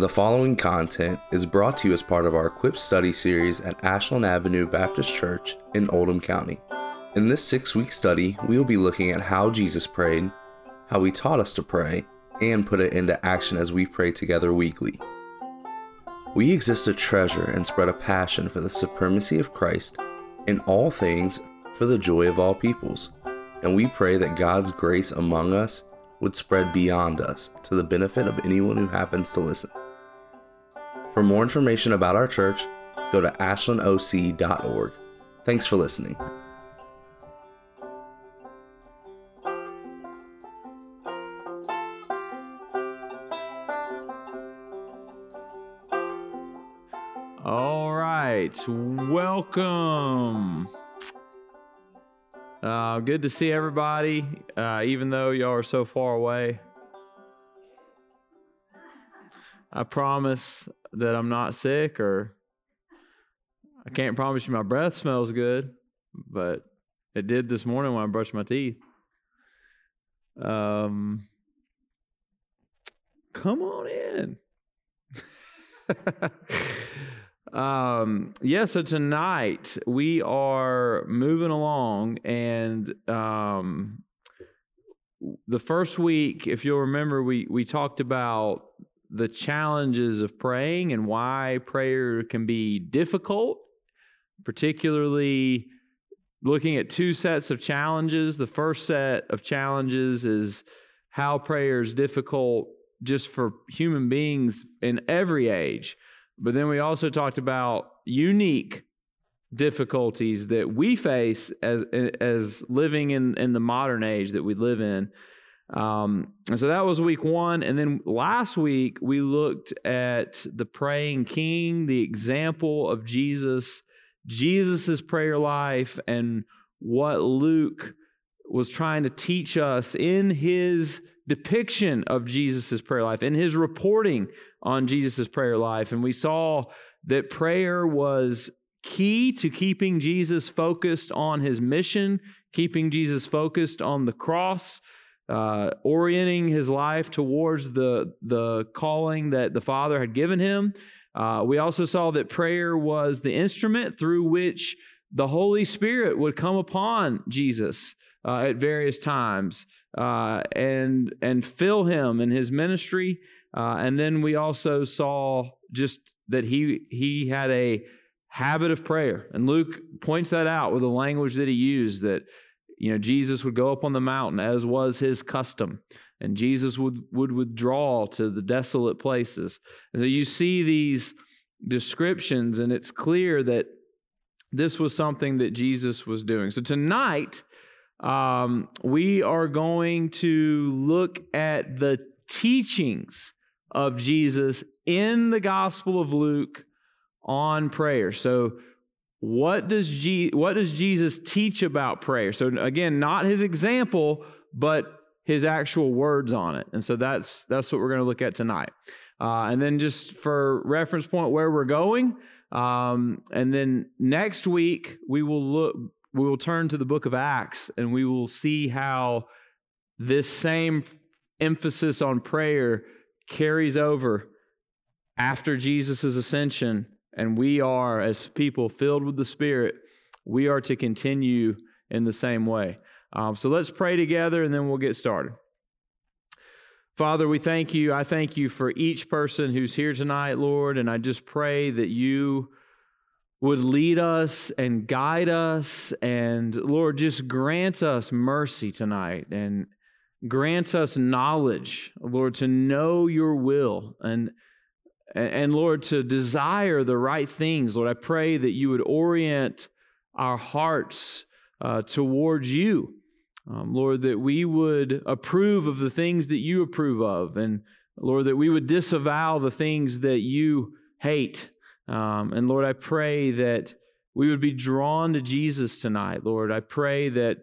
The following content is brought to you as part of our Equip study series at Ashland Avenue Baptist Church in Oldham County. In this six week study, we will be looking at how Jesus prayed, how he taught us to pray, and put it into action as we pray together weekly. We exist to treasure and spread a passion for the supremacy of Christ in all things for the joy of all peoples, and we pray that God's grace among us would spread beyond us to the benefit of anyone who happens to listen. For more information about our church, go to ashlandoc.org. Thanks for listening. All right, welcome. Uh, good to see everybody, uh, even though y'all are so far away. I promise that I'm not sick, or I can't promise you my breath smells good, but it did this morning when I brushed my teeth. Um, come on in. um, yeah, so tonight we are moving along, and um, the first week, if you'll remember, we we talked about the challenges of praying and why prayer can be difficult, particularly looking at two sets of challenges. The first set of challenges is how prayer is difficult just for human beings in every age. But then we also talked about unique difficulties that we face as as living in in the modern age that we live in um, and so that was week one. And then last week, we looked at the praying king, the example of Jesus, Jesus's prayer life, and what Luke was trying to teach us in his depiction of Jesus's prayer life, in his reporting on Jesus's prayer life. And we saw that prayer was key to keeping Jesus focused on his mission, keeping Jesus focused on the cross uh, orienting his life towards the, the calling that the Father had given him. Uh, we also saw that prayer was the instrument through which the Holy Spirit would come upon Jesus uh, at various times uh, and, and fill him in his ministry. Uh, and then we also saw just that he, he had a habit of prayer. And Luke points that out with the language that he used that you know, Jesus would go up on the mountain as was his custom, and Jesus would, would withdraw to the desolate places. And so you see these descriptions, and it's clear that this was something that Jesus was doing. So tonight, um, we are going to look at the teachings of Jesus in the Gospel of Luke on prayer. So what does, Je- what does Jesus teach about prayer? So, again, not his example, but his actual words on it. And so that's, that's what we're going to look at tonight. Uh, and then, just for reference point, where we're going. Um, and then next week, we will look, we will turn to the book of Acts and we will see how this same emphasis on prayer carries over after Jesus' ascension and we are, as people filled with the Spirit, we are to continue in the same way. Um, so let's pray together and then we'll get started. Father, we thank you. I thank you for each person who's here tonight, Lord, and I just pray that you would lead us and guide us. And Lord, just grant us mercy tonight and grant us knowledge, Lord, to know your will. And and, Lord, to desire the right things. Lord, I pray that you would orient our hearts uh, towards you. Um, Lord, that we would approve of the things that you approve of. And Lord, that we would disavow the things that you hate. Um, and Lord, I pray that we would be drawn to Jesus tonight. Lord, I pray that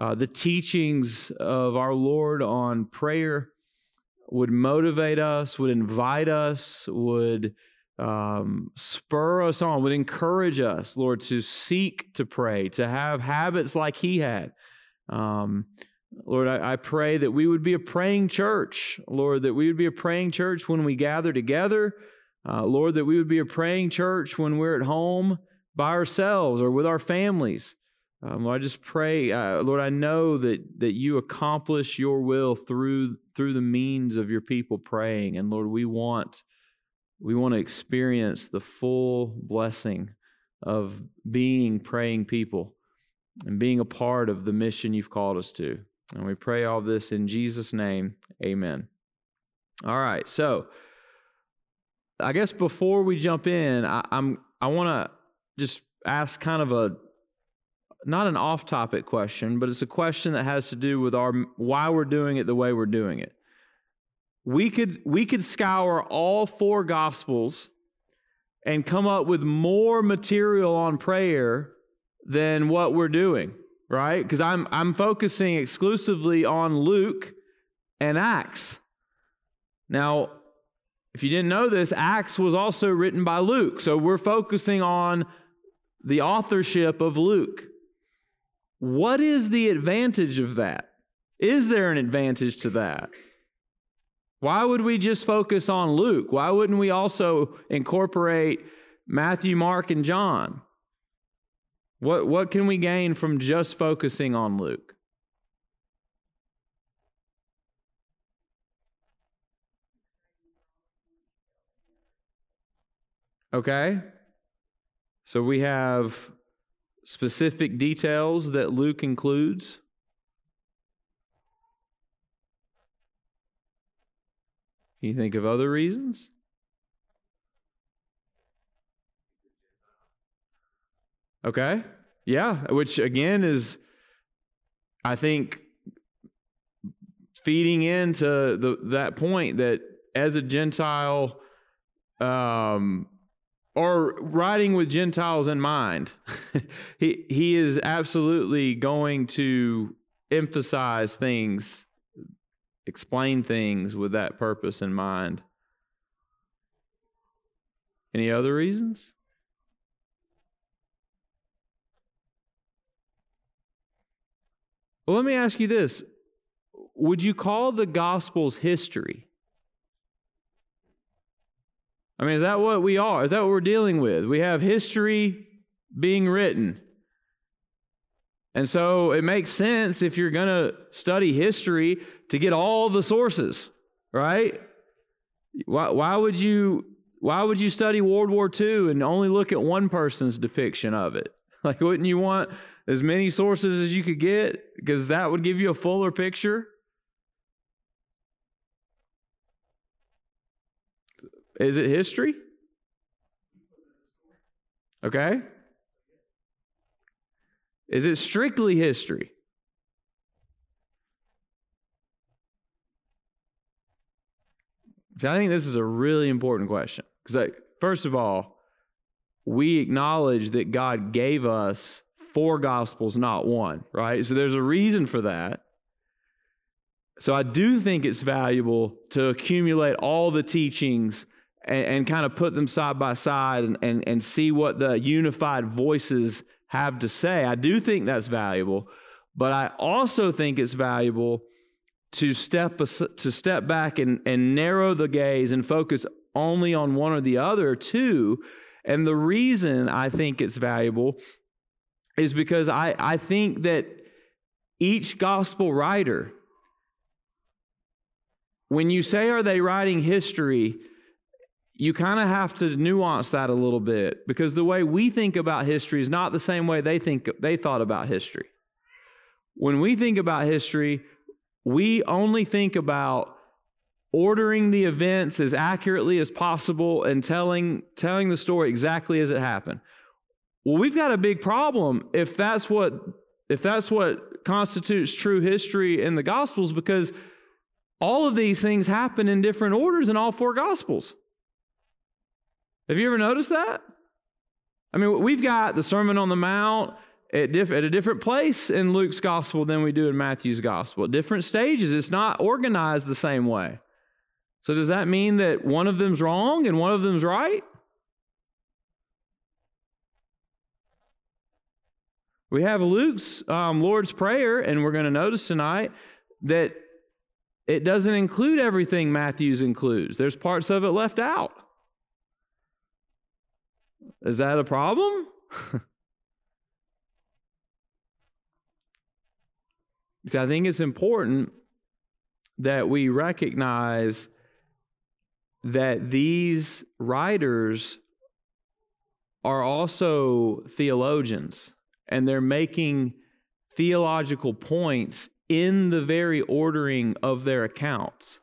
uh, the teachings of our Lord on prayer would motivate us, would invite us, would um, spur us on, would encourage us, Lord, to seek to pray, to have habits like He had. Um, Lord, I, I, pray that we would be a praying church. Lord, that we would be a praying church when we gather together. Uh, Lord, that we would be a praying church when we're at home by ourselves or with our families. Um, Lord, I just pray, uh, Lord, I know that that you accomplish your will through through the means of your people praying, and Lord, we want we want to experience the full blessing of being praying people and being a part of the mission you've called us to. And we pray all this in Jesus' name. Amen. All right, so I guess before we jump in, I, I'm I want to just ask kind of a not an off topic question, but it's a question that has to do with our why we're doing it the way we're doing it. We could we could scour all four gospels and come up with more material on prayer than what we're doing, right? Because I'm I'm focusing exclusively on Luke and Acts. Now, if you didn't know this, Acts was also written by Luke. So we're focusing on the authorship of Luke. What is the advantage of that? Is there an advantage to that? Why would we just focus on Luke? Why wouldn't we also incorporate Matthew, Mark, and John? What, what can we gain from just focusing on Luke? Okay? So we have specific details that Luke includes. Can you think of other reasons? Okay. Yeah, which again is, I think, feeding into the, that point that as a Gentile, um, or writing with Gentiles in mind. he, he is absolutely going to emphasize things, explain things with that purpose in mind. Any other reasons? Well, let me ask you this Would you call the Gospels history? I mean, is that what we are? Is that what we're dealing with? We have history being written. And so it makes sense if you're going to study history to get all the sources, right? Why, why, would you why would you study World War II and only look at one person's depiction of it? Like wouldn't you want as many sources as you could get because that would give you a fuller picture? Is it history? Okay. Is it strictly history? See, I think this is a really important question because, like, first of all, we acknowledge that God gave us four gospels, not one, right? So there's a reason for that. So I do think it's valuable to accumulate all the teachings and, and kind of put them side by side and, and, and see what the unified voices have to say. I do think that's valuable, but I also think it's valuable to step to step back and, and narrow the gaze and focus only on one or the other too. And the reason I think it's valuable is because I, I think that each gospel writer, when you say, are they writing history? You kind of have to nuance that a little bit because the way we think about history is not the same way they think they thought about history. When we think about history, we only think about ordering the events as accurately as possible and telling telling the story exactly as it happened. Well, we've got a big problem if that's what if that's what constitutes true history in the gospels because all of these things happen in different orders in all four gospels. Have you ever noticed that? I mean, we've got the Sermon on the Mount at, diff- at, a different place in Luke's gospel than we do in Matthew's gospel. Different stages, it's not organized the same way. So, does that mean that one of them's wrong and one of them's right? We have Luke's um, Lord's Prayer, and we're going to notice tonight that it doesn't include everything Matthew's includes. There's parts of it left out. Is that a problem? See, I think it's important that we recognize that these writers are also theologians and they're making theological points in the very ordering of their accounts.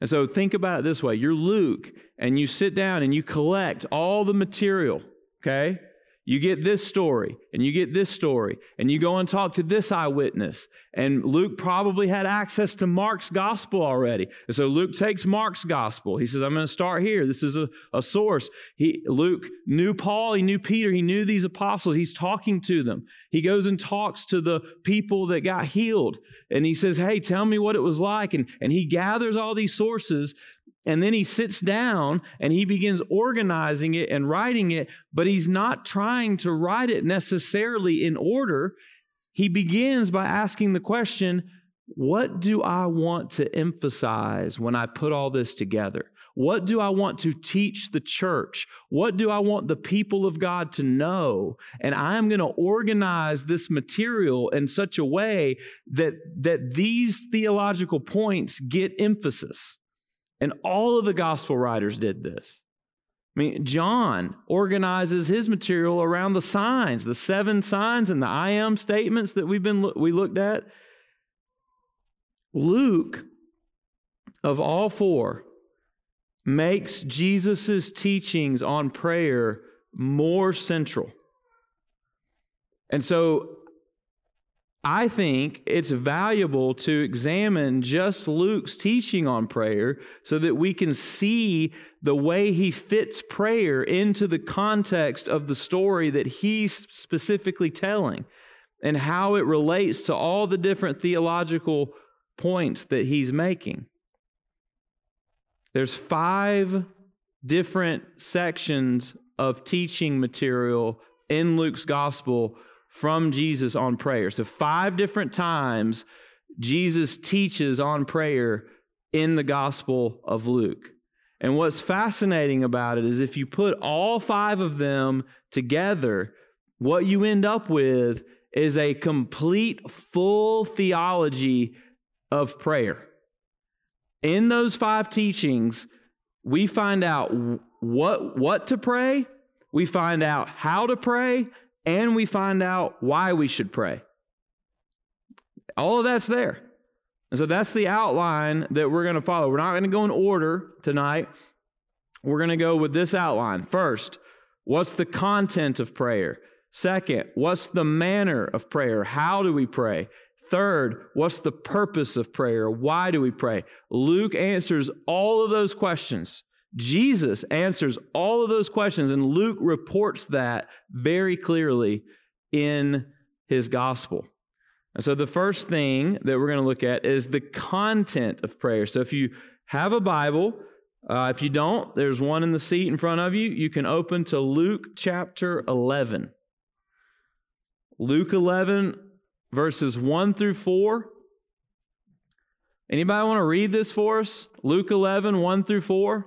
And so think about it this way you're Luke, and you sit down and you collect all the material, okay? You get this story, and you get this story, and you go and talk to this eyewitness. And Luke probably had access to Mark's gospel already. And so Luke takes Mark's gospel. He says, I'm going to start here. This is a, a source. He, Luke knew Paul, he knew Peter, he knew these apostles. He's talking to them. He goes and talks to the people that got healed. And he says, Hey, tell me what it was like. And, and he gathers all these sources and then he sits down and he begins organizing it and writing it, but he's not trying to write it necessarily in order. He begins by asking the question, What do I want to emphasize when I put all this together? What do I want to teach the church? What do I want the people of God to know? And I'm going to organize this material in such a way that, that these theological points get emphasis. And all of the gospel writers did this. I mean, John organizes his material around the signs, the seven signs and the I am statements that we've been we looked at. Luke, of all four, makes Jesus' teachings on prayer more central. And so I think it's valuable to examine just Luke's teaching on prayer so that we can see the way he fits prayer into the context of the story that he's specifically telling and how it relates to all the different theological points that he's making. There's five different sections of teaching material in Luke's gospel from Jesus on prayer. So, five different times Jesus teaches on prayer in the Gospel of Luke. And what's fascinating about it is if you put all five of them together, what you end up with is a complete, full theology of prayer. In those five teachings, we find out what, what to pray, we find out how to pray, and we find out why we should pray. All of that's there. And so that's the outline that we're going to follow. We're not going to go in order tonight. We're going to go with this outline. First, what's the content of prayer? Second, what's the manner of prayer? How do we pray? Third, what's the purpose of prayer? Why do we pray? Luke answers all of those questions Jesus answers all of those questions, and Luke reports that very clearly in his gospel. And so, the first thing that we're going to look at is the content of prayer. So, if you have a Bible, uh, if you don't, there's one in the seat in front of you. You can open to Luke chapter 11. Luke 11, verses 1 through 4. Anybody want to read this for us? Luke 11, 1 through 4.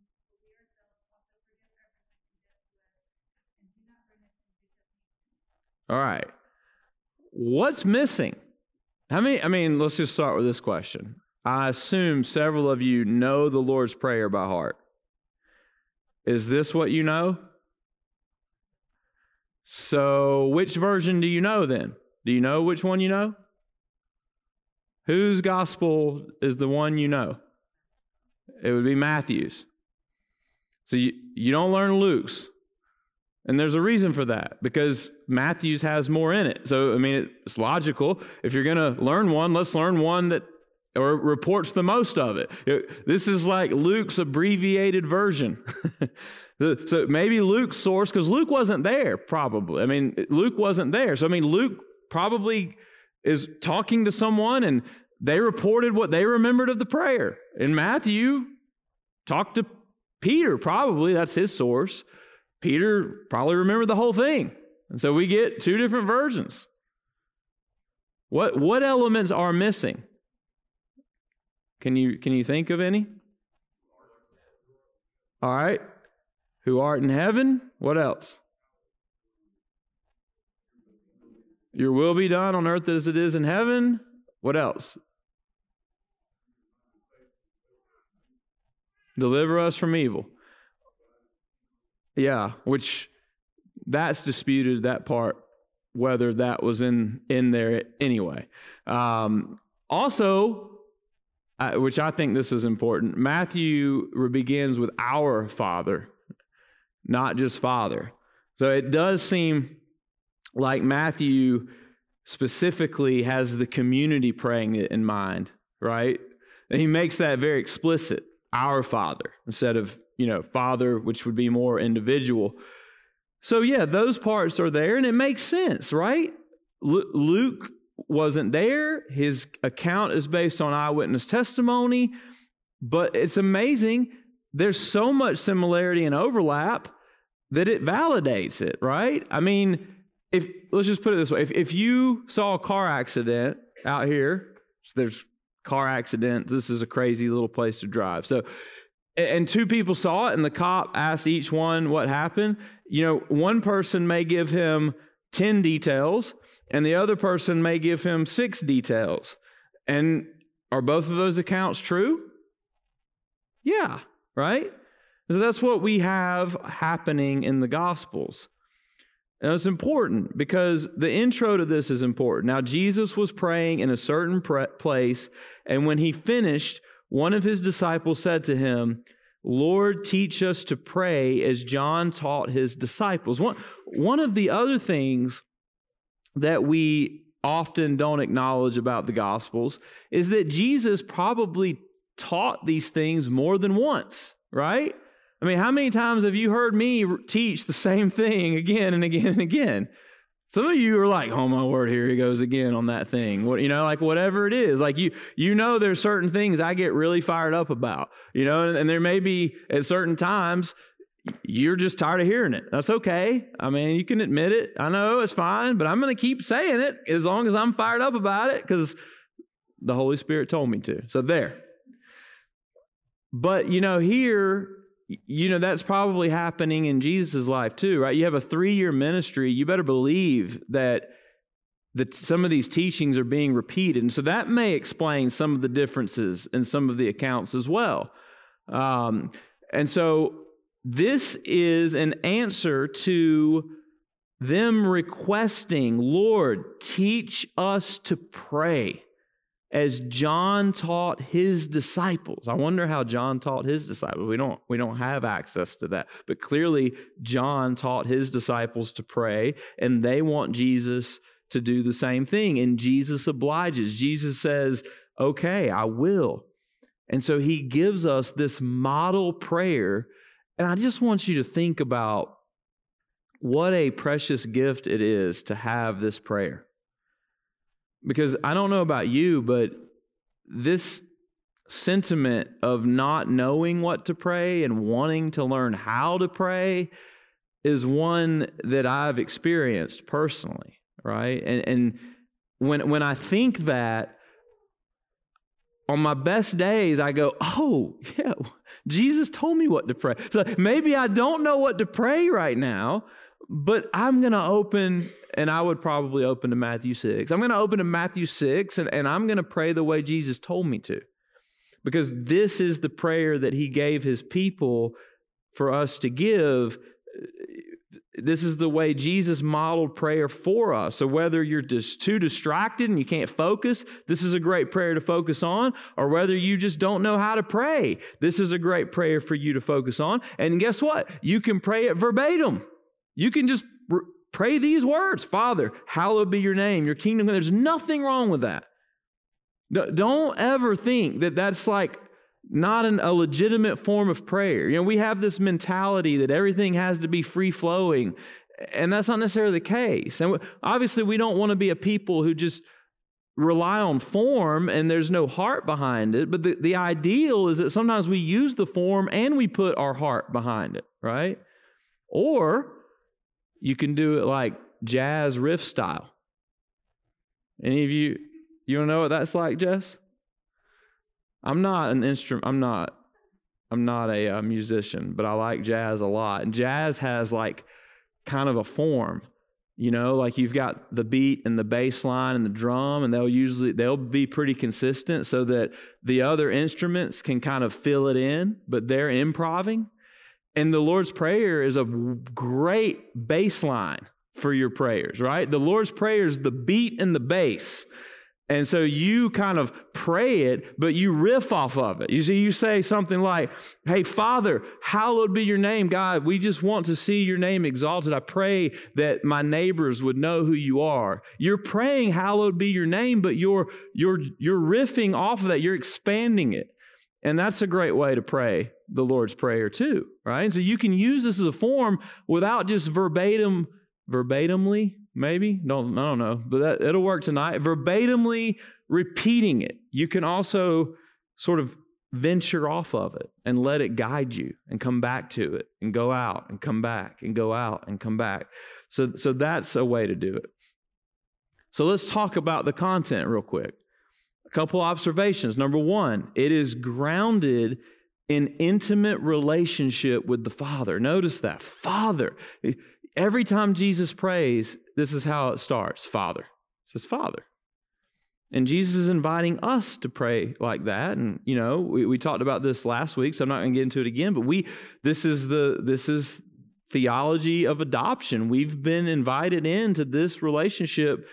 All right. What's missing? How many? I mean, let's just start with this question. I assume several of you know the Lord's Prayer by heart. Is this what you know? So, which version do you know then? Do you know which one you know? Whose gospel is the one you know? It would be Matthew's. So, you, you don't learn Luke's. And there's a reason for that because Matthew's has more in it. So, I mean, it's logical. If you're going to learn one, let's learn one that or reports the most of it. This is like Luke's abbreviated version. so maybe Luke's source, because Luke wasn't there, probably. I mean, Luke wasn't there. So, I mean, Luke probably is talking to someone and they reported what they remembered of the prayer. And Matthew talked to Peter, probably, that's his source. Peter probably remembered the whole thing. And so we get two different versions. What, what elements are missing? Can you, can you think of any? All right. Who art in heaven? What else? Your will be done on earth as it is in heaven. What else? Deliver us from evil. Yeah, which that's disputed, that part, whether that was in, in there anyway. Um, also, which I think this is important, Matthew begins with our Father, not just Father. So it does seem like Matthew specifically has the community praying it in mind, right? And he makes that very explicit, our Father, instead of, you know, Father, which would be more individual. So, yeah, those parts are there, and it makes sense, right? L- Luke wasn't there. His account is based on eyewitness testimony, but it's amazing. There's so much similarity and overlap that it validates it, right? I mean, if let's just put it this way if, if you saw a car accident out here, so there's car accidents, this is a crazy little place to drive. So, and two people saw it, and the cop asked each one what happened. You know, one person may give him 10 details, and the other person may give him six details. And are both of those accounts true? Yeah, right? So that's what we have happening in the Gospels. And it's important because the intro to this is important. Now, Jesus was praying in a certain pre- place, and when he finished, one of his disciples said to him, Lord, teach us to pray as John taught his disciples. One, one of the other things that we often don't acknowledge about the Gospels is that Jesus probably taught these things more than once, right? I mean, how many times have you heard me teach the same thing again and again and again? Some of you are like, "Oh my word, here he goes again on that thing." What you know, like whatever it is, like you you know, there's certain things I get really fired up about, you know, and, and there may be at certain times you're just tired of hearing it. That's okay. I mean, you can admit it. I know it's fine, but I'm going to keep saying it as long as I'm fired up about it because the Holy Spirit told me to. So there. But you know, here you know that's probably happening in jesus' life too right? You have a three-year ministry you better believe that that some of these teachings are being repeated. And so that may explain some of the differences in some of the accounts as well. Um, and so this is an answer to them requesting lord teach us to pray as John taught his disciples. I wonder how John taught his disciples. We don't, we don't have access to that. But clearly, John taught his disciples to pray, and they want Jesus to do the same thing. And Jesus obliges. Jesus says, Okay, I will. And so he gives us this model prayer. And I just want you to think about what a precious gift it is to have this prayer. Because I don't know about you, but this sentiment of not knowing what to pray and wanting to learn how to pray is one that I've experienced personally, right? And and when when I think that on my best days I go, "Oh, yeah, Jesus told me what to pray." So maybe I don't know what to pray right now, but I'm going to open, and I would probably open to Matthew 6. I'm going to open to Matthew 6, and, and I'm going to pray the way Jesus told me to. Because this is the prayer that he gave his people for us to give. This is the way Jesus modeled prayer for us. So, whether you're just too distracted and you can't focus, this is a great prayer to focus on. Or whether you just don't know how to pray, this is a great prayer for you to focus on. And guess what? You can pray it verbatim. You can just pray these words Father, hallowed be your name, your kingdom. There's nothing wrong with that. Don't ever think that that's like not an, a legitimate form of prayer. You know, we have this mentality that everything has to be free flowing, and that's not necessarily the case. And obviously, we don't want to be a people who just rely on form and there's no heart behind it. But the, the ideal is that sometimes we use the form and we put our heart behind it, right? Or you can do it like jazz riff style. Any of you, you don't know what that's like, Jess? I'm not an instrument. I'm not. I'm not a, a uh, musician, but I like jazz a lot. And jazz has like kind of a form, you know, like you've got the beat and the bass line and the drum, and they'll usually they'll be pretty consistent so that the other instruments can kind of fill it in, but they're improving. And the Lord's Prayer is a great baseline for your prayers, right? The Lord's Prayer is the beat and the bass. And so you kind of pray it, but you riff off of it. You see, you say something like, Hey, Father, hallowed be your name. God, we just want to see your name exalted. I pray that my neighbors would know who you are. You're praying, hallowed be your name, but you're, you're, you're riffing off of that. You're expanding it. And that's a great way to pray the Lord's Prayer too, right? And so you can use this as a form without just verbatim, verbatimly maybe. Don't I don't know, but that, it'll work tonight. Verbatimly repeating it. You can also sort of venture off of it and let it guide you and come back to it and go out and come back and go out and come back. So so that's a way to do it. So let's talk about the content real quick. Couple observations. Number 1, it is grounded in intimate relationship with the Father. Notice that. Father every time Jesus prays, this is how it starts Father. It says, Father. And Jesus is inviting us to pray like that. And, you know, we, we talked about this last week, so I'm not going to get into it again, but we, this is the, this is theology of adoption. We've been invited into this relationship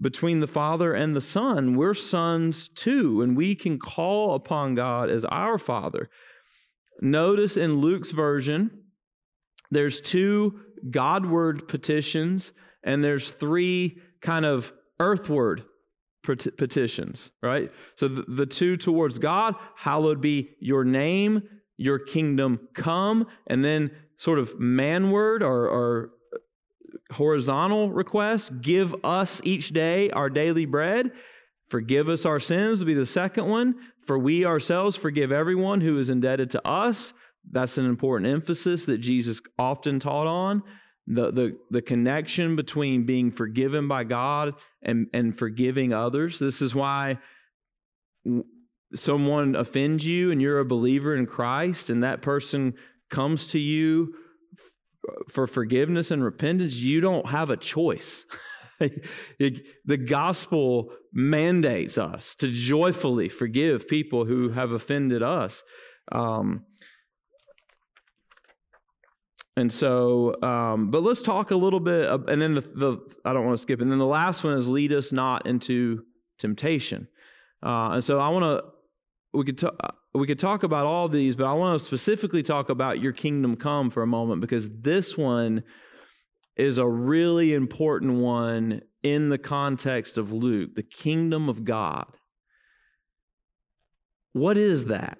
between the Father and the Son. We're sons too, and we can call upon God as our Father. Notice in Luke's version, there's two Godward petitions, and there's three kind of earthward petitions, right? So the, the two towards God, hallowed be your name, your kingdom come, and then sort of manward or, or horizontal requests, give us each day our daily bread. Forgive us our sins will be the second one. For we ourselves forgive everyone who is indebted to us. That's an important emphasis that Jesus often taught on. The, the, the connection between being forgiven by God and, and forgiving others. This is why someone offends you and you're a believer in Christ and that person comes to you for forgiveness and repentance, you don't have a choice. the gospel mandates us to joyfully forgive people who have offended us. Um, and so, um, but let's talk a little bit, and then the, the I don't want to skip, and then the last one is lead us not into temptation. Uh, and so I want to we could talk we could talk about all these, but I want to specifically talk about your kingdom come for a moment because this one is a really important one in the context of Luke, the kingdom of God. What is that?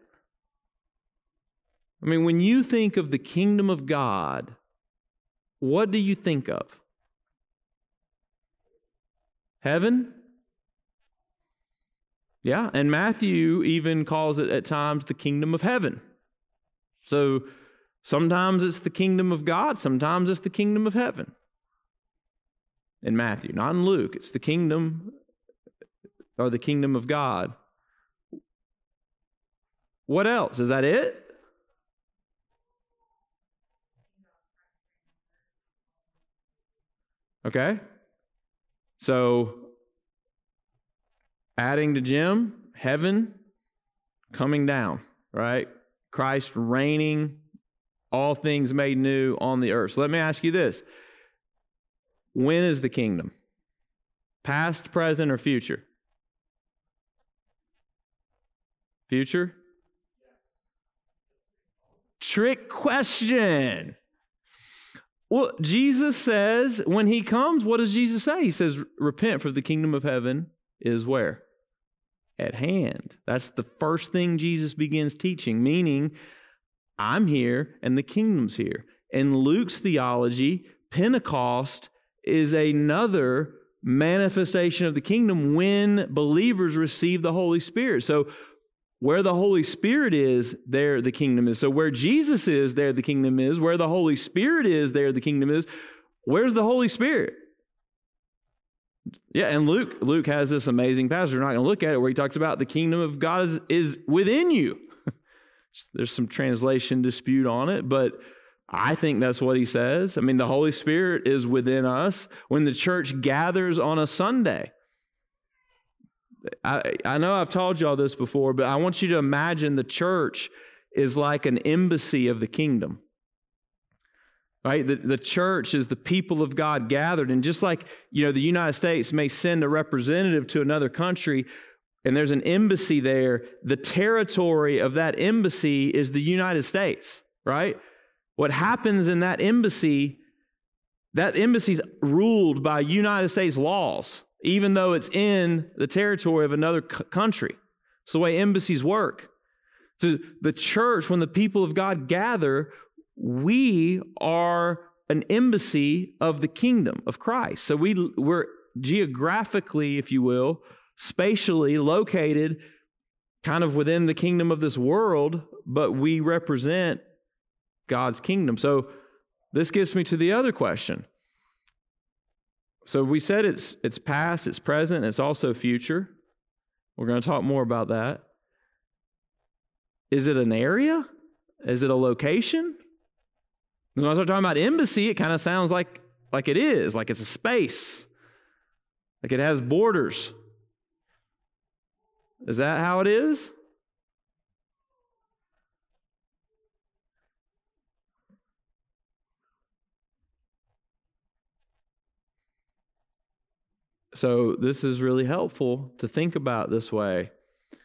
I mean, when you think of the kingdom of God, what do you think of? Heaven? Yeah, and Matthew even calls it at times the kingdom of heaven. So sometimes it's the kingdom of God, sometimes it's the kingdom of heaven. In Matthew, not in Luke, it's the kingdom or the kingdom of God. What else? Is that it? Okay? So, adding to Jim, heaven coming down, right? Christ reigning, all things made new on the earth. So, let me ask you this When is the kingdom? Past, present, or future? Future? Trick question. Well, Jesus says when he comes, what does Jesus say? He says, Repent, for the kingdom of heaven is where? At hand. That's the first thing Jesus begins teaching, meaning, I'm here and the kingdom's here. In Luke's theology, Pentecost is another manifestation of the kingdom when believers receive the Holy Spirit. So, where the Holy Spirit is, there the kingdom is. So, where Jesus is, there the kingdom is. Where the Holy Spirit is, there the kingdom is. Where's the Holy Spirit? Yeah, and Luke Luke has this amazing passage. We're not going to look at it where he talks about the kingdom of God is, is within you. There's some translation dispute on it, but I think that's what he says. I mean, the Holy Spirit is within us when the church gathers on a Sunday. I, I know I've told you all this before, but I want you to imagine the church is like an embassy of the kingdom. Right? The, the church is the people of God gathered. And just like, you know, the United States may send a representative to another country and there's an embassy there, the territory of that embassy is the United States, right? What happens in that embassy, that embassy's ruled by United States laws, even though it's in the territory of another c- country. It's the way embassies work. So the church, when the people of God gather, we are an embassy of the kingdom of Christ. So we, we're geographically, if you will, spatially located kind of within the kingdom of this world, but we represent God's kingdom. So this gets me to the other question. So we said it's it's past, it's present, it's also future. We're going to talk more about that. Is it an area? Is it a location? When I start talking about embassy, it kind of sounds like like it is, like it's a space, like it has borders. Is that how it is? So this is really helpful to think about this way,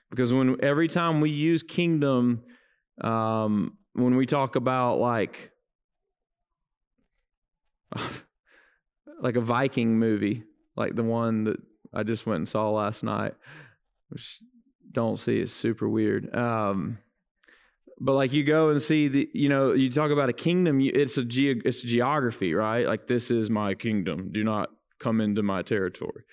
because when every time we use kingdom, um, when we talk about like like a Viking movie, like the one that I just went and saw last night, which don't see is super weird. Um, but like you go and see the, you know, you talk about a kingdom. It's a ge- it's geography, right? Like this is my kingdom. Do not come into my territory.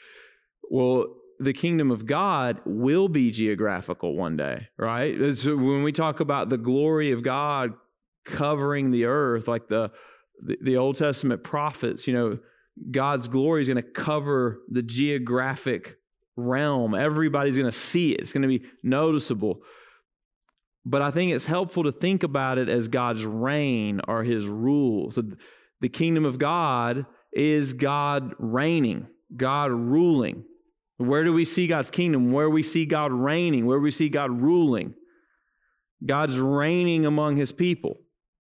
Well, the kingdom of God will be geographical one day, right? So when we talk about the glory of God covering the earth, like the, the, the Old Testament prophets, you know, God's glory is going to cover the geographic realm. Everybody's going to see it, it's going to be noticeable. But I think it's helpful to think about it as God's reign or his rule. So the kingdom of God is God reigning, God ruling. Where do we see God's kingdom? Where we see God reigning? Where we see God ruling? God's reigning among his people.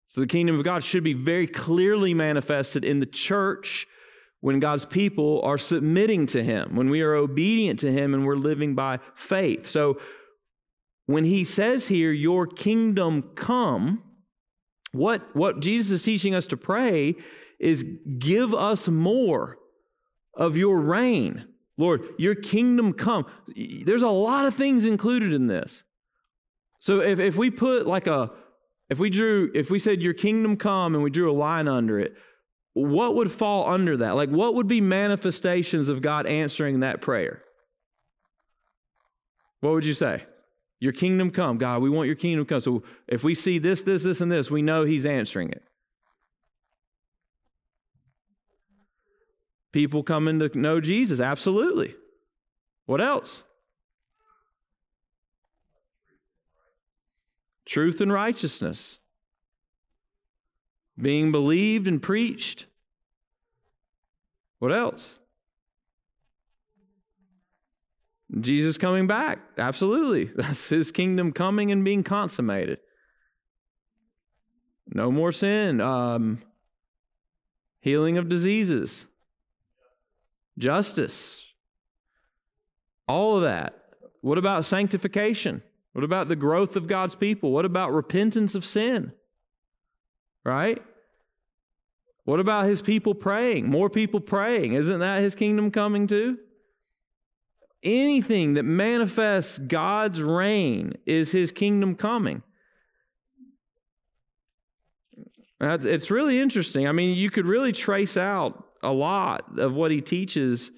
So the kingdom of God should be very clearly manifested in the church when God's people are submitting to him, when we are obedient to him and we're living by faith. So when he says here, Your kingdom come, what, what Jesus is teaching us to pray is give us more of your reign. Lord, your kingdom come. There's a lot of things included in this. So if, if we put like a, if we drew, if we said your kingdom come and we drew a line under it, what would fall under that? Like what would be manifestations of God answering that prayer? What would you say? Your kingdom come. God, we want your kingdom come. So if we see this, this, this, and this, we know He's answering it. people coming to know Jesus. Absolutely. What else? Truth and righteousness. Being believed and preached. What else? Jesus coming back. Absolutely. That's his kingdom coming and being consummated. No more sin. Um, healing of diseases justice, all of that. What about sanctification? What about the growth of God's people? What about repentance of sin? Right? What about his people praying? More people praying. Isn't that his kingdom coming too? anything that manifests God's reign is his kingdom coming. It's really interesting. I mean, you could really trace out a lot of what he teaches.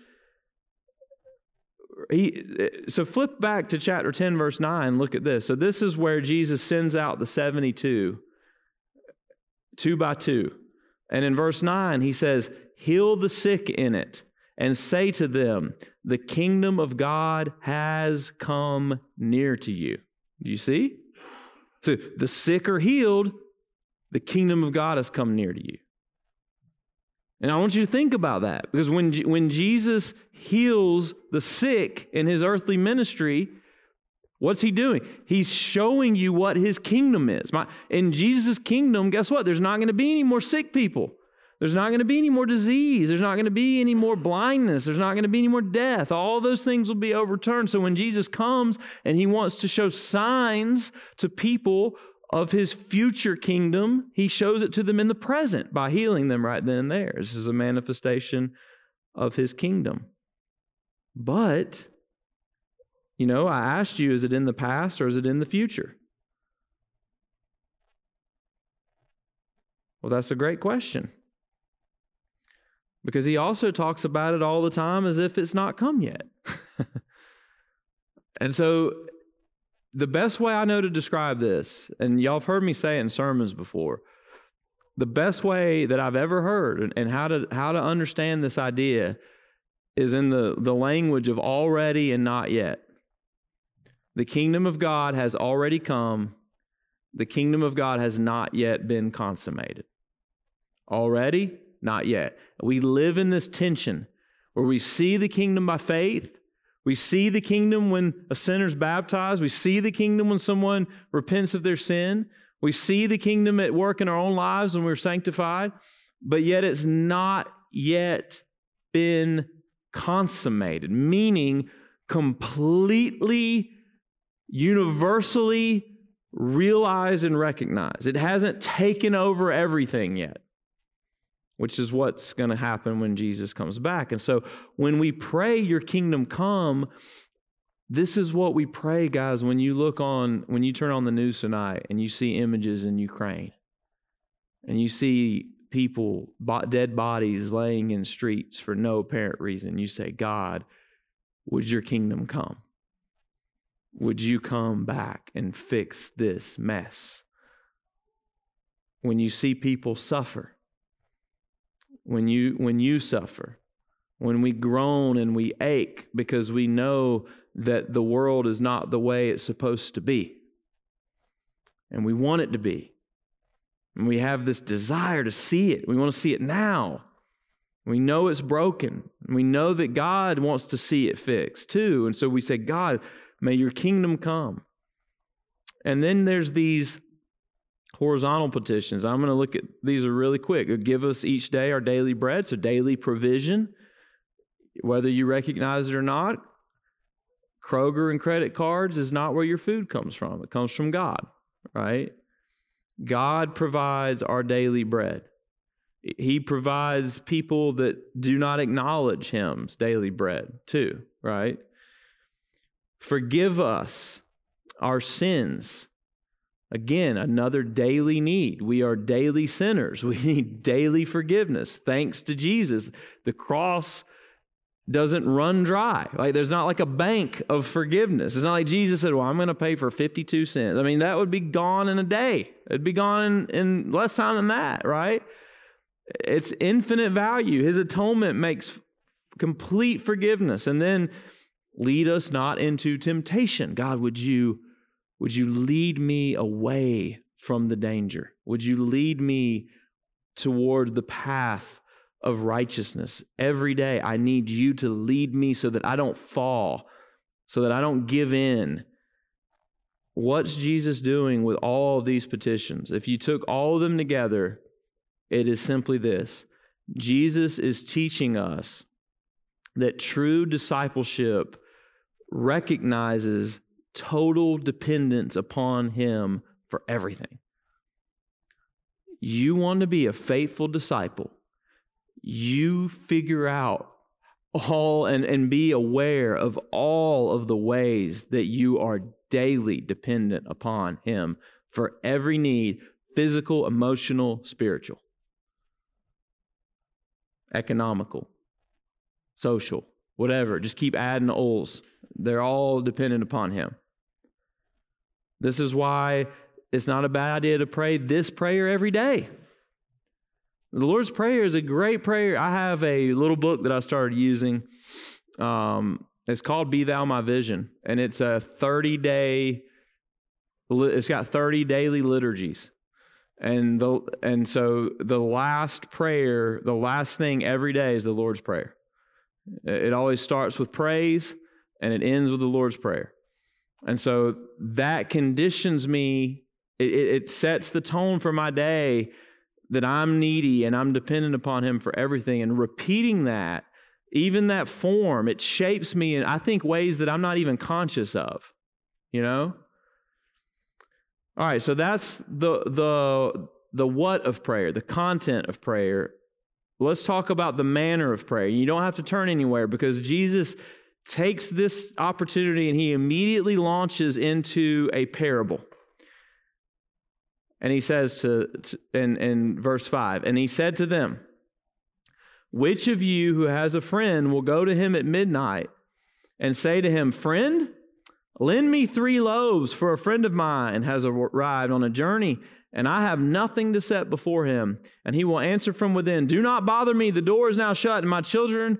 He, uh, so flip back to chapter 10, verse 9. Look at this. So, this is where Jesus sends out the 72, two by two. And in verse 9, he says, Heal the sick in it and say to them, The kingdom of God has come near to you. Do you see? So the sick are healed, the kingdom of God has come near to you. And I want you to think about that because when, when Jesus heals the sick in his earthly ministry, what's he doing? He's showing you what his kingdom is. My, in Jesus' kingdom, guess what? There's not going to be any more sick people. There's not going to be any more disease. There's not going to be any more blindness. There's not going to be any more death. All those things will be overturned. So when Jesus comes and he wants to show signs to people of his future kingdom, he shows it to them in the present by healing them right then and there. This is a manifestation of his kingdom. But, you know, I asked you, is it in the past or is it in the future? Well, that's a great question because he also talks about it all the time as if it's not come yet. and so, the best way I know to describe this, and y'all have heard me say it in sermons before, the best way that I've ever heard and, how to how to understand this idea is in the, the language of already and not yet. The kingdom of God has already come. The kingdom of God has not yet been consummated. Already, not yet. We live in this tension where we see the kingdom by faith. We see the kingdom when a sinner's baptized. We see the kingdom when someone repents of their sin. We see the kingdom at work in our own lives when we're sanctified, but yet it's not yet been consummated, meaning completely, universally realized and recognized. It hasn't taken over everything yet which is what's going to happen when Jesus comes back. And so when we pray, Your kingdom come, this is what we pray, guys, when you look on, when you turn on the news tonight and you see images in Ukraine and you see people, dead bodies laying in streets for no apparent reason, you say, God, would your kingdom come? Would you come back and fix this mess? When you see people suffer, when you when you suffer when we groan and we ache because we know that the world is not the way it's supposed to be. And we want it to be. And we have this desire to see it. We want to see it now. We know it's broken. We know that god wants to see it fixed too. And so we say god may your kingdom come. And then there's these horizontal petitions. I'm going to look at these are really quick. Give us each day our daily bread, so daily provision. Whether you recognize it or not, Kroger and credit cards is not where your food comes from. It comes from God, right? God provides our daily bread. He provides people that do not acknowledge Him's daily bread, too, right? Forgive us our sins Again, another daily need. We are daily sinners. We need daily forgiveness. Thanks to Jesus, the cross doesn't run dry. Like there's not like a bank of forgiveness. It's not like Jesus said, "Well, I'm going to pay for 52 cents." I mean, that would be gone in a day. It'd be gone in, in less time than that, right? It's infinite value. His atonement makes complete forgiveness. And then lead us not into temptation. God, would you would you lead me away from the danger? Would you lead me toward the path of righteousness? Every day, I need you to lead me so that I don't fall, so that I don't give in. What's Jesus doing with all these petitions? If you took all of them together, it is simply this Jesus is teaching us that true discipleship recognizes total dependence upon Him for everything. You want to be a faithful disciple, you figure out all and, and be aware of all of the ways that you are daily dependent upon Him for every need physical, emotional, spiritual, economical, social, whatever. Just keep adding oils. They're all dependent upon Him. This is why it's not a bad idea to pray this prayer every day. The Lord's Prayer is a great prayer. I have a little book that I started using. Um, it's called Be Thou My Vision, and it's a 30 day, it's got 30 daily liturgies. And the and so the last prayer, the last thing every day is the Lord's Prayer. It always starts with praise and it ends with the Lord's Prayer. And so that conditions me, it, it sets the tone for my day that I'm needy and I'm dependent upon Him for everything. And repeating that, even that form, it shapes me in, I think, ways that I'm not even conscious of, you know? All right, so that's the, the, the what of prayer, the content of prayer. Let's talk about the manner of prayer. You don't have to turn anywhere because Jesus takes this opportunity and he immediately launches into a parable. And he says to, to in, in verse 5, and he said to them, Which of you who has a friend will go to him at midnight and say to him, Friend, lend me three loaves, for a friend of mine has arrived on a journey, and I have nothing to set before him. And he will answer from within, Do not bother me, the door is now shut, and my children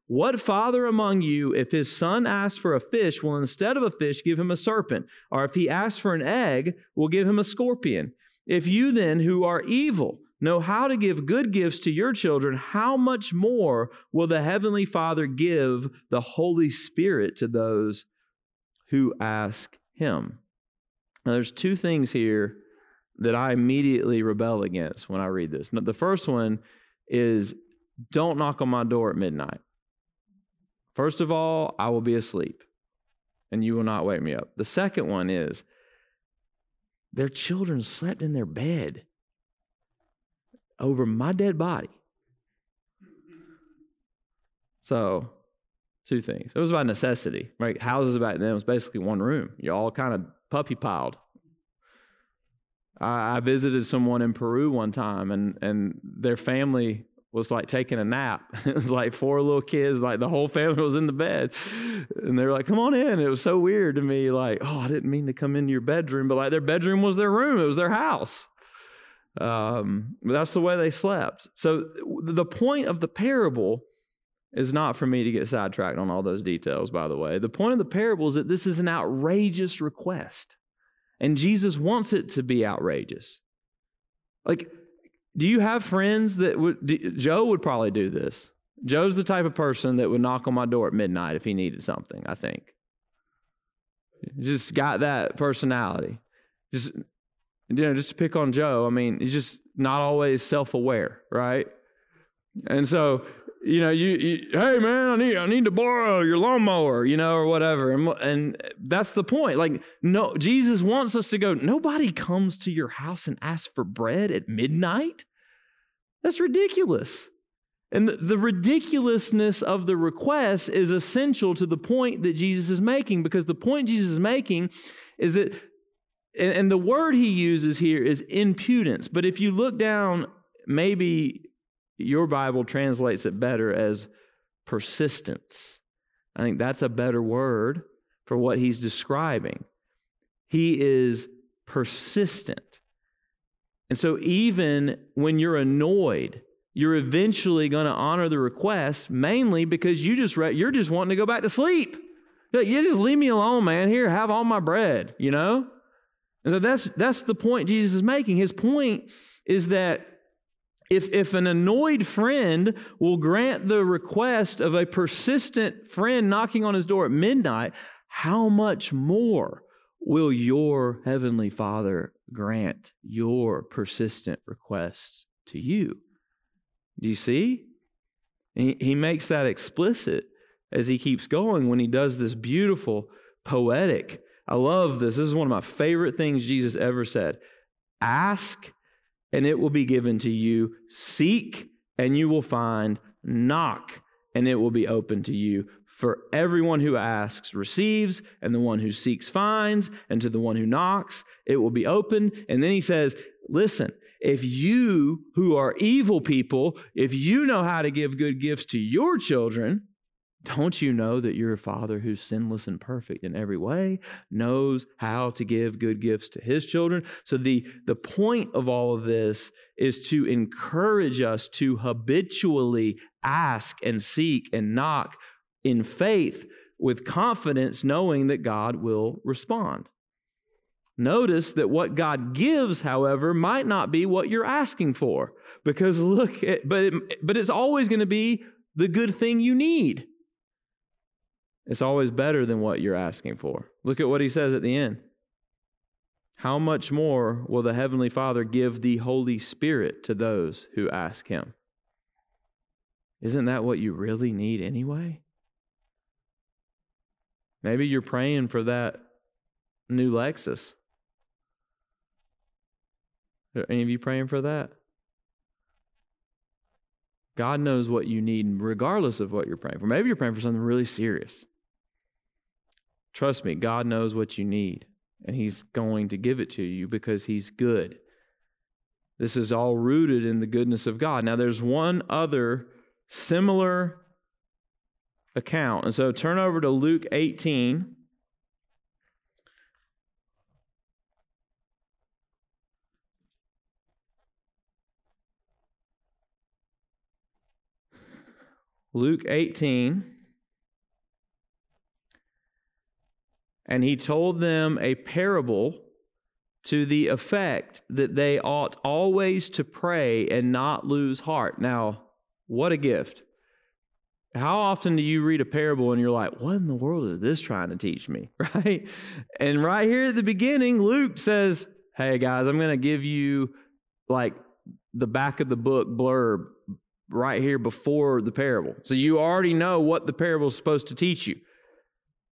What father among you, if his son asks for a fish, will instead of a fish give him a serpent? Or if he asks for an egg, will give him a scorpion? If you then, who are evil, know how to give good gifts to your children, how much more will the Heavenly Father give the Holy Spirit to those who ask Him? Now, there's two things here that I immediately rebel against when I read this. The first one is don't knock on my door at midnight. First of all, I will be asleep and you will not wake me up. The second one is their children slept in their bed over my dead body. So, two things. It was about necessity, right? Houses back then was basically one room. You all kind of puppy piled. I, I visited someone in Peru one time, and and their family was like taking a nap. It was like four little kids, like the whole family was in the bed. And they were like, come on in. It was so weird to me, like, oh, I didn't mean to come into your bedroom, but like their bedroom was their room, it was their house. Um, but that's the way they slept. So the point of the parable is not for me to get sidetracked on all those details, by the way. The point of the parable is that this is an outrageous request. And Jesus wants it to be outrageous. Like, do you have friends that would, do, Joe would probably do this. Joe's the type of person that would knock on my door at midnight if he needed something, I think. Just got that personality. Just, you know, just to pick on Joe, I mean, he's just not always self aware, right? And so, you know, you, you, hey man, I need I need to borrow your lawnmower, you know, or whatever. And and that's the point. Like, no, Jesus wants us to go, nobody comes to your house and asks for bread at midnight. That's ridiculous. And the, the ridiculousness of the request is essential to the point that Jesus is making, because the point Jesus is making is that, and, and the word he uses here is impudence. But if you look down, maybe your Bible translates it better as persistence. I think that's a better word for what he's describing. He is persistent. And so, even when you're annoyed, you're eventually going to honor the request, mainly because you just re- you're just wanting to go back to sleep. You just leave me alone, man. Here, have all my bread. You know. And so that's that's the point Jesus is making. His point is that If, if an annoyed friend will grant the request of a persistent friend knocking on his door at midnight, how much more will your heavenly Father grant your persistent requests to you? Do you see? He, he makes that explicit as he keeps going when he does this beautiful, poetic. I love this. This is one of my favorite things Jesus ever said. Ask and it will be given to you. Seek and you will find. Knock and it will be open to you. For everyone who asks receives, and the one who seeks finds, and to the one who knocks, it will be open. And then he says, Listen, if you who are evil people, if you know how to give good gifts to your children, don't you know that your Father, who's sinless and perfect in every way, knows how to give good gifts to his children? So, the, the point of all of this is to encourage us to habitually ask and seek and knock in faith with confidence, knowing that God will respond. Notice that what God gives, however, might not be what you're asking for. Because look, at, but, it, but it's always going to be the good thing you need. It's always better than what you're asking for. Look at what he says at the end. How much more will the Heavenly Father give the Holy Spirit to those who ask Him? Isn't that what you really need anyway? Maybe you're praying for that new Lexus. Are any of you praying for that? God knows what you need, regardless of what you're praying for. Maybe you're praying for something really serious. Trust me, God knows what you need, and He's going to give it to you because He's good. This is all rooted in the goodness of God. Now, there's one other similar account. And so turn over to Luke 18. Luke 18. And he told them a parable to the effect that they ought always to pray and not lose heart. Now, what a gift. How often do you read a parable and you're like, what in the world is this trying to teach me? Right? And right here at the beginning, Luke says, hey guys, I'm going to give you like the back of the book blurb right here before the parable. So you already know what the parable is supposed to teach you.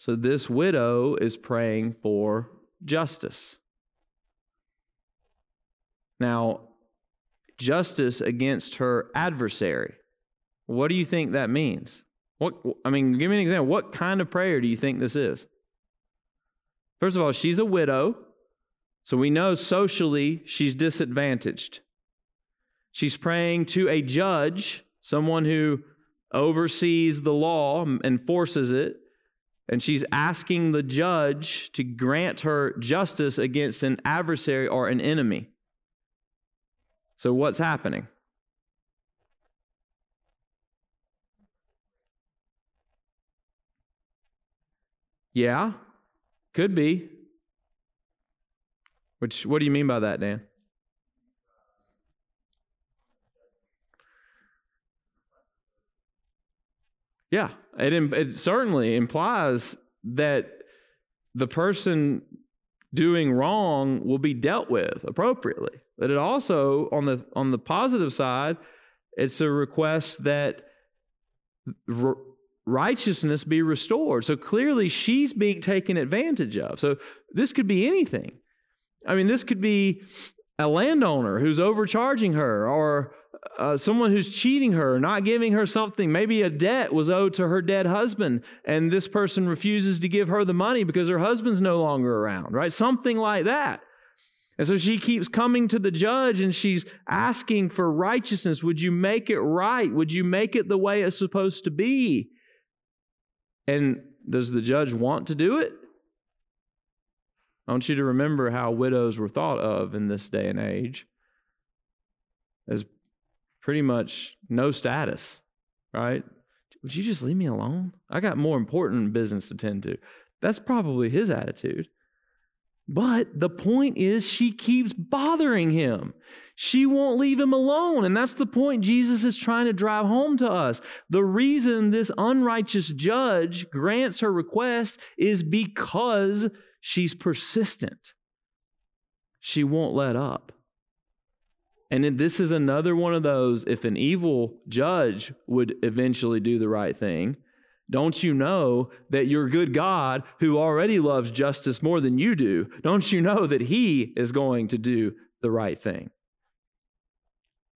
So this widow is praying for justice. Now, justice against her adversary. What do you think that means? What I mean, give me an example. What kind of prayer do you think this is? First of all, she's a widow, so we know socially she's disadvantaged. She's praying to a judge, someone who oversees the law, and enforces it, and she's asking the judge to grant her justice against an adversary or an enemy. So, what's happening? Yeah, could be. Which, what do you mean by that, Dan? Yeah, it, it certainly implies that the person doing wrong will be dealt with appropriately. But it also, on the on the positive side, it's a request that righteousness be restored. So clearly she's being taken advantage of. So this could be anything. I mean, this could be a landowner who's overcharging her or uh, someone who's cheating her, not giving her something. Maybe a debt was owed to her dead husband, and this person refuses to give her the money because her husband's no longer around, right? Something like that. And so she keeps coming to the judge and she's asking for righteousness. Would you make it right? Would you make it the way it's supposed to be? And does the judge want to do it? I want you to remember how widows were thought of in this day and age as pretty much no status, right? Would you just leave me alone? I got more important business to tend to. That's probably his attitude. But the point is, she keeps bothering him. She won't leave him alone. And that's the point Jesus is trying to drive home to us. The reason this unrighteous judge grants her request is because she's persistent. She won't let up. And this is another one of those if an evil judge would eventually do the right thing, don't you know that your good God, who already loves justice more than you do, don't you know that He is going to do the right thing?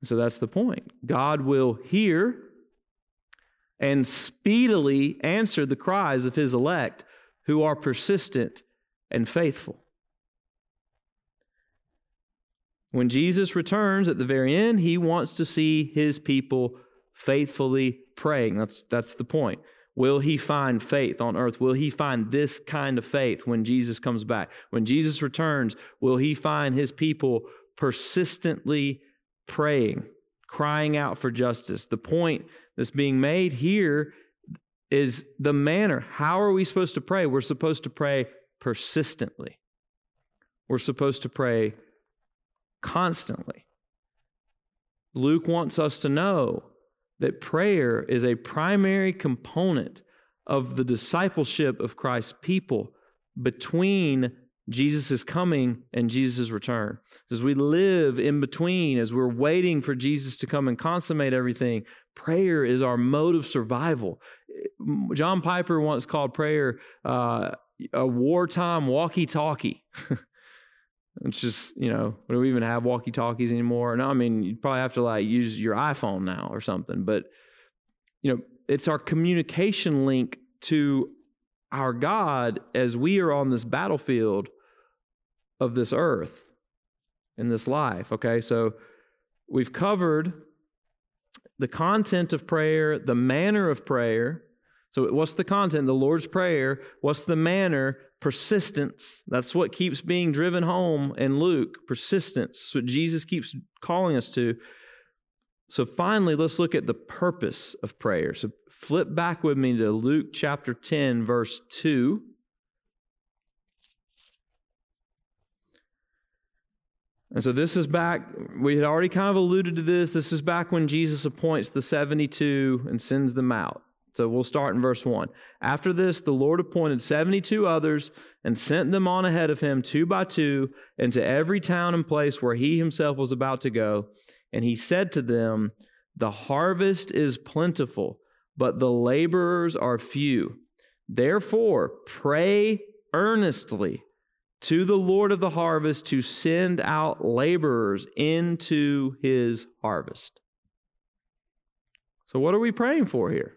So that's the point. God will hear and speedily answer the cries of His elect who are persistent and faithful. When Jesus returns at the very end, He wants to see His people faithfully praying. That's, that's the point. Will he find faith on earth? Will he find this kind of faith when Jesus comes back? When Jesus returns, will he find his people persistently praying, crying out for justice? The point that's being made here is the manner. How are we supposed to pray? We're supposed to pray persistently, we're supposed to pray constantly. Luke wants us to know that prayer is a primary component of the discipleship of Christ's people between Jesus' coming and Jesus' return. As we live in between, as we're waiting for Jesus to come and consummate everything, prayer is our mode of survival. John Piper once called prayer uh, a wartime walkie talkie. It's just, you know, do we even have walkie talkies anymore? No, I mean, you probably have to like use your iPhone now or something. But, you know, it's our communication link to our God as we are on this battlefield of this earth in this life. Okay, so we've covered the content of prayer, the manner of prayer. So, what's the content? The Lord's Prayer. What's the manner? Persistence. That's what keeps being driven home in Luke persistence. what Jesus keeps calling us to. So, finally, let's look at the purpose of prayer. So, flip back with me to Luke chapter 10, verse 2. And so this is back, we had already kind of alluded to this. This is back when Jesus appoints the 72 and sends them out. So we'll start in verse 1. After this, the Lord appointed 72 others and sent them on ahead of him, two by two, into every town and place where he himself was about to go. And he said to them, The harvest is plentiful, but the laborers are few. Therefore, pray earnestly to the Lord of the harvest to send out laborers into his harvest. So, what are we praying for here?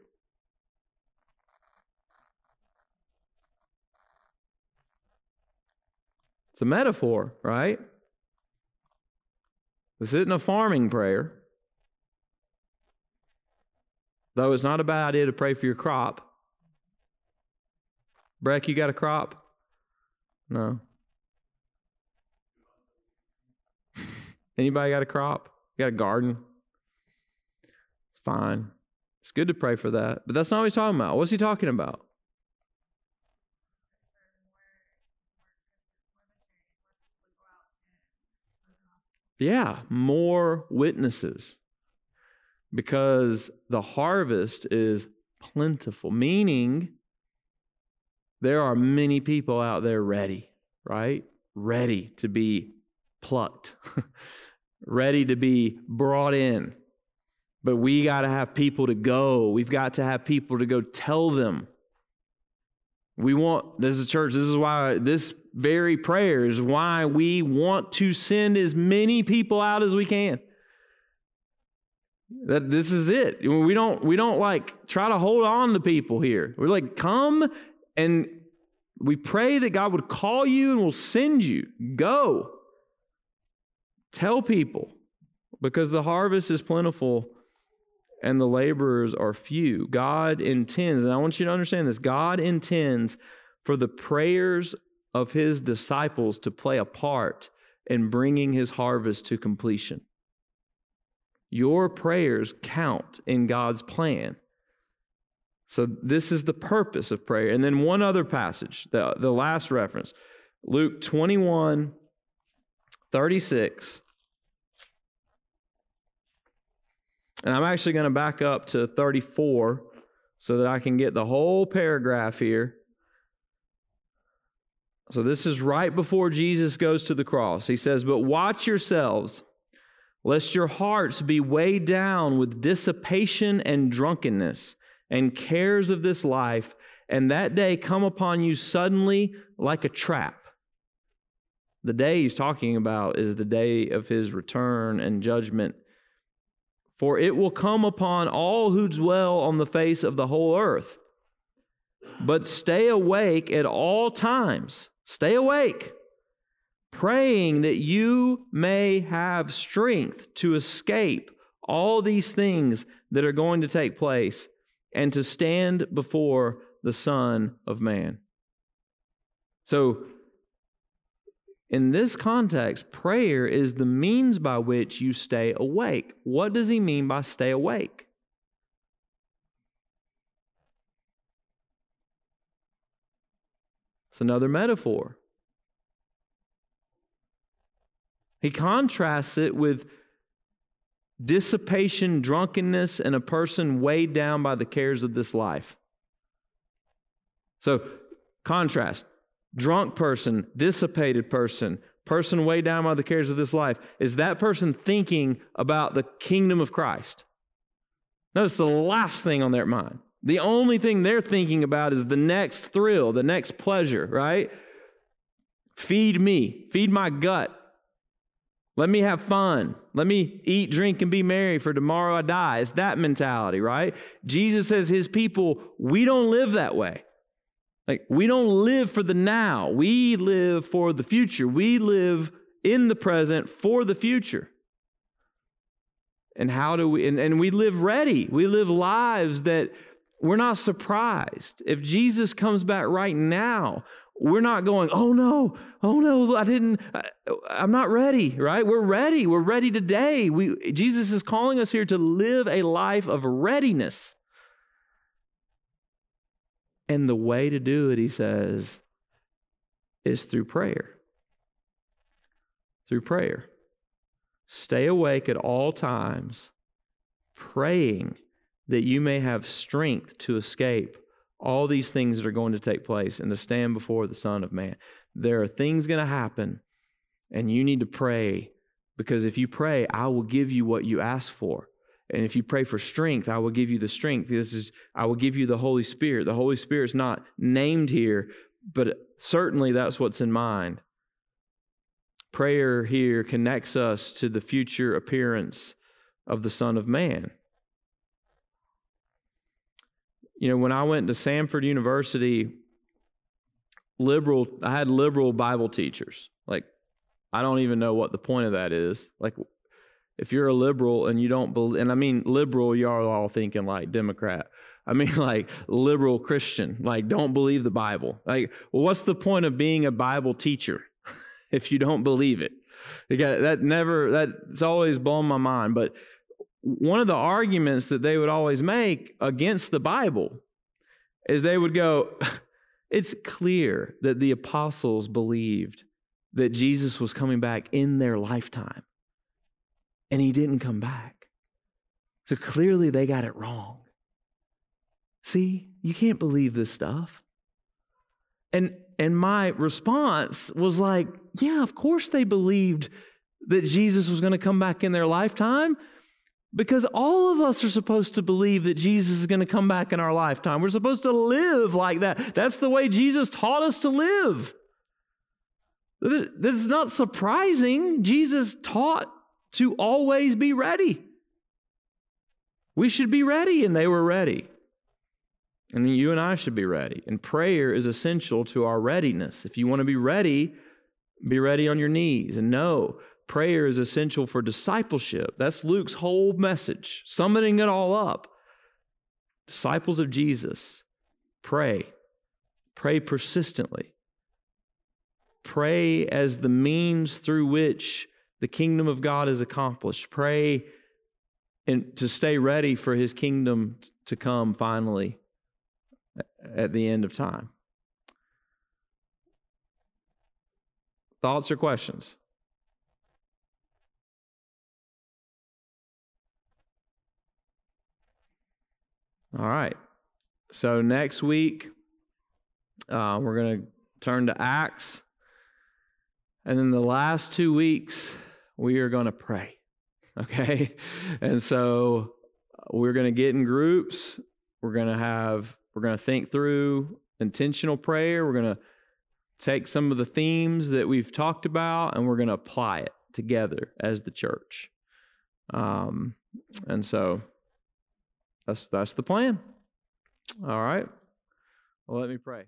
It's a metaphor, right? This isn't a farming prayer. Though it's not a bad idea to pray for your crop. Breck, you got a crop? No. Anybody got a crop? You got a garden? It's fine. It's good to pray for that. But that's not what he's talking about. What's he talking about? Yeah, more witnesses. Because the harvest is plentiful, meaning there are many people out there ready, right? Ready to be plucked, ready to be brought in. But we got to have people to go. We've got to have people to go tell them. We want, this is church, this is why this very prayers why we want to send as many people out as we can. That this is it. We don't we don't like try to hold on to people here. We're like come and we pray that God would call you and will send you. Go. Tell people because the harvest is plentiful and the laborers are few. God intends, and I want you to understand this God intends for the prayers of his disciples to play a part in bringing his harvest to completion. Your prayers count in God's plan. So, this is the purpose of prayer. And then one other passage, the, the last reference, Luke 21 36. And I'm actually going to back up to 34 so that I can get the whole paragraph here. So, this is right before Jesus goes to the cross. He says, But watch yourselves, lest your hearts be weighed down with dissipation and drunkenness and cares of this life, and that day come upon you suddenly like a trap. The day he's talking about is the day of his return and judgment. For it will come upon all who dwell on the face of the whole earth. But stay awake at all times. Stay awake, praying that you may have strength to escape all these things that are going to take place and to stand before the Son of Man. So, in this context, prayer is the means by which you stay awake. What does he mean by stay awake? It's another metaphor. He contrasts it with dissipation, drunkenness, and a person weighed down by the cares of this life. So, contrast drunk person, dissipated person, person weighed down by the cares of this life. Is that person thinking about the kingdom of Christ? Notice the last thing on their mind. The only thing they're thinking about is the next thrill, the next pleasure, right? Feed me, feed my gut, let me have fun. Let me eat, drink, and be merry, for tomorrow I die. It's that mentality, right? Jesus says his people, we don't live that way. Like, we don't live for the now. We live for the future. We live in the present for the future. And how do we, and, and we live ready. We live lives that we're not surprised. If Jesus comes back right now, we're not going, oh no, oh no, I didn't, I, am not ready, right? We're ready. We're ready today. We, Jesus is calling us here to live a life of readiness. And the way to do it, he says, is through prayer. Through prayer. Stay awake at all times, praying that you may have strength to escape all these things that are going to take place and to stand before the Son of Man. There are things going to happen, and you need to pray because if you pray, I will give you what you ask for. And if you pray for strength, I will give you the strength. This is I will give you the Holy Spirit. The Holy Spirit's not named here, but certainly that's what's in mind. Prayer here connects us to the future appearance of the Son of Man. You know, when I went to Samford University, liberal, I had liberal Bible teachers. Like, I don't even know what the point of that is. Like, if you're a liberal and you don't believe, and I mean liberal, y'all all thinking like Democrat. I mean like liberal Christian, like don't believe the Bible. Like, well, what's the point of being a Bible teacher if you don't believe it? Got, that never, that's always blown my mind. But one of the arguments that they would always make against the Bible is they would go, It's clear that the apostles believed that Jesus was coming back in their lifetime, and he didn't come back. So clearly they got it wrong. See, you can't believe this stuff. And and my response was like, yeah, of course they believed that Jesus was going to come back in their lifetime Because all of us are supposed to believe that Jesus is going to come back in our lifetime. We're supposed to live like that. That's the way Jesus taught us to live. This is not surprising. Jesus taught to always be ready. We should be ready, and they were ready. And you and I should be ready. And prayer is essential to our readiness. If you want to be ready, be ready on your knees. And know prayer is essential for discipleship. That's Luke's whole message, summoning it all up. Disciples of Jesus, pray. Pray persistently. Pray as the means through which the kingdom of God is accomplished. Pray and to stay ready for his kingdom to come finally at the end of time. Thoughts or questions? All right. So next week, uh, we're going to turn to Acts. And then the last two weeks, we are going to pray. Okay. And so we're going to get in groups. We're going to have, we're going to think through intentional prayer. We're going to take some of the themes that we've talked about and we're going to apply it together as the church. Um, and so that's that's the plan. All right. Well, let me pray.